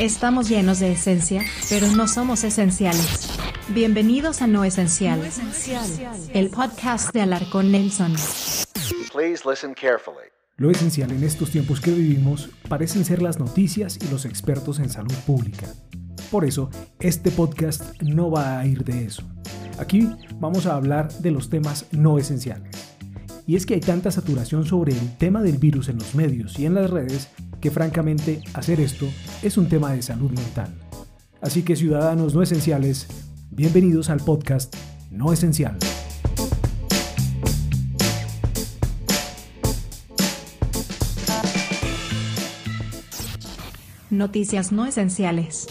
Estamos llenos de esencia, pero no somos esenciales. Bienvenidos a No Esencial, el podcast de Alarcón Nelson. Please listen carefully. Lo esencial en estos tiempos que vivimos parecen ser las noticias y los expertos en salud pública. Por eso, este podcast no va a ir de eso. Aquí vamos a hablar de los temas no esenciales. Y es que hay tanta saturación sobre el tema del virus en los medios y en las redes que francamente hacer esto es un tema de salud mental. Así que ciudadanos no esenciales, bienvenidos al podcast No Esencial. Noticias no esenciales.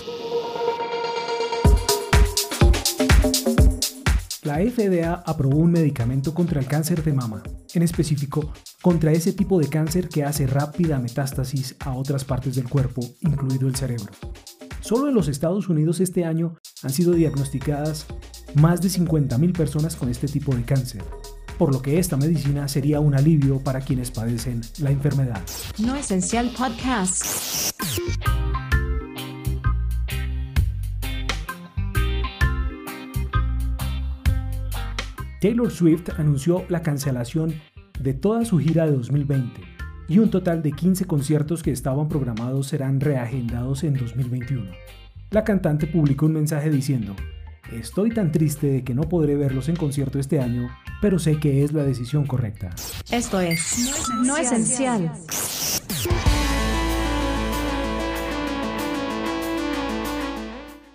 La FDA aprobó un medicamento contra el cáncer de mama, en específico contra ese tipo de cáncer que hace rápida metástasis a otras partes del cuerpo, incluido el cerebro. Solo en los Estados Unidos este año han sido diagnosticadas más de 50.000 personas con este tipo de cáncer, por lo que esta medicina sería un alivio para quienes padecen la enfermedad. No Esencial Podcast. Taylor Swift anunció la cancelación de toda su gira de 2020 y un total de 15 conciertos que estaban programados serán reagendados en 2021. La cantante publicó un mensaje diciendo, Estoy tan triste de que no podré verlos en concierto este año, pero sé que es la decisión correcta. Esto es No Esencial.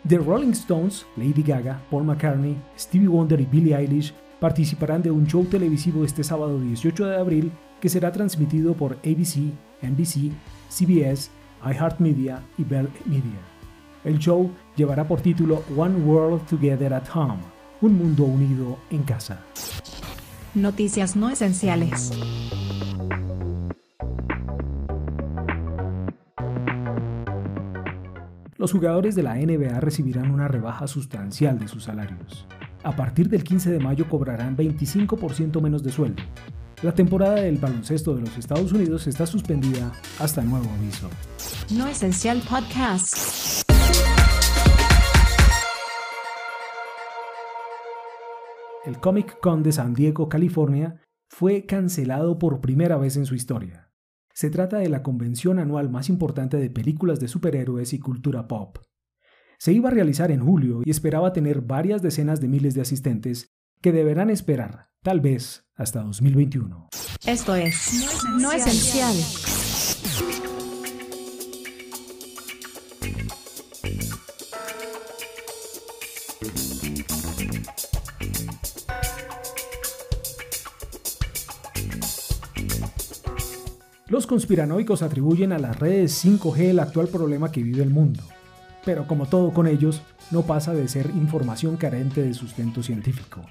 The Rolling Stones, Lady Gaga, Paul McCartney, Stevie Wonder y Billie Eilish participarán de un show televisivo este sábado 18 de abril que será transmitido por ABC, NBC, CBS, iHeartMedia y Bell Media. El show llevará por título One World Together at Home, un mundo unido en casa. Noticias no esenciales. Los jugadores de la NBA recibirán una rebaja sustancial de sus salarios a partir del 15 de mayo cobrarán 25% menos de sueldo. La temporada del baloncesto de los Estados Unidos está suspendida hasta nuevo aviso. No Esencial Podcast. El Comic Con de San Diego, California, fue cancelado por primera vez en su historia. Se trata de la convención anual más importante de películas de superhéroes y cultura pop. Se iba a realizar en julio y esperaba tener varias decenas de miles de asistentes que deberán esperar, tal vez, hasta 2021. Esto es No Esencial. Los conspiranoicos atribuyen a las redes 5G el actual problema que vive el mundo pero como todo con ellos, no pasa de ser información carente de sustento científico.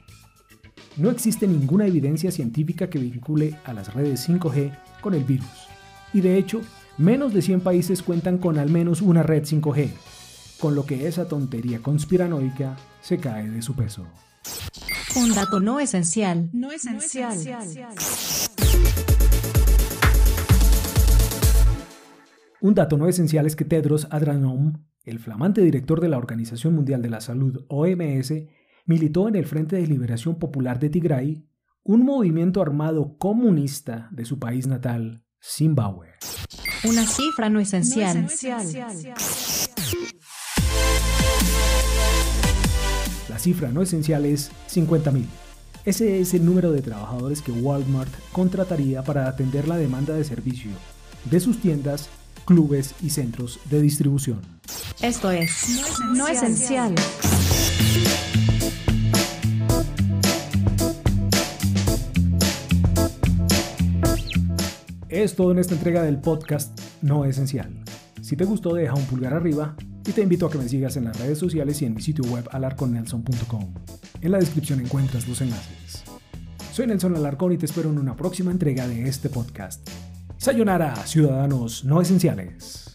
No existe ninguna evidencia científica que vincule a las redes 5G con el virus, y de hecho, menos de 100 países cuentan con al menos una red 5G, con lo que esa tontería conspiranoica se cae de su peso. Un dato no esencial. No esencial. Un dato no esencial es que Tedros Adhanom el flamante director de la Organización Mundial de la Salud, OMS, militó en el Frente de Liberación Popular de Tigray, un movimiento armado comunista de su país natal, Zimbabue. Una cifra no esencial. La cifra no esencial es 50.000. Ese es el número de trabajadores que Walmart contrataría para atender la demanda de servicio de sus tiendas clubes y centros de distribución. Esto es No Esencial. Es todo en esta entrega del podcast No Esencial. Si te gustó, deja un pulgar arriba y te invito a que me sigas en las redes sociales y en mi sitio web alarconnelson.com. En la descripción encuentras los enlaces. Soy Nelson Alarcón y te espero en una próxima entrega de este podcast. Sayonara, ciudadanos no esenciales.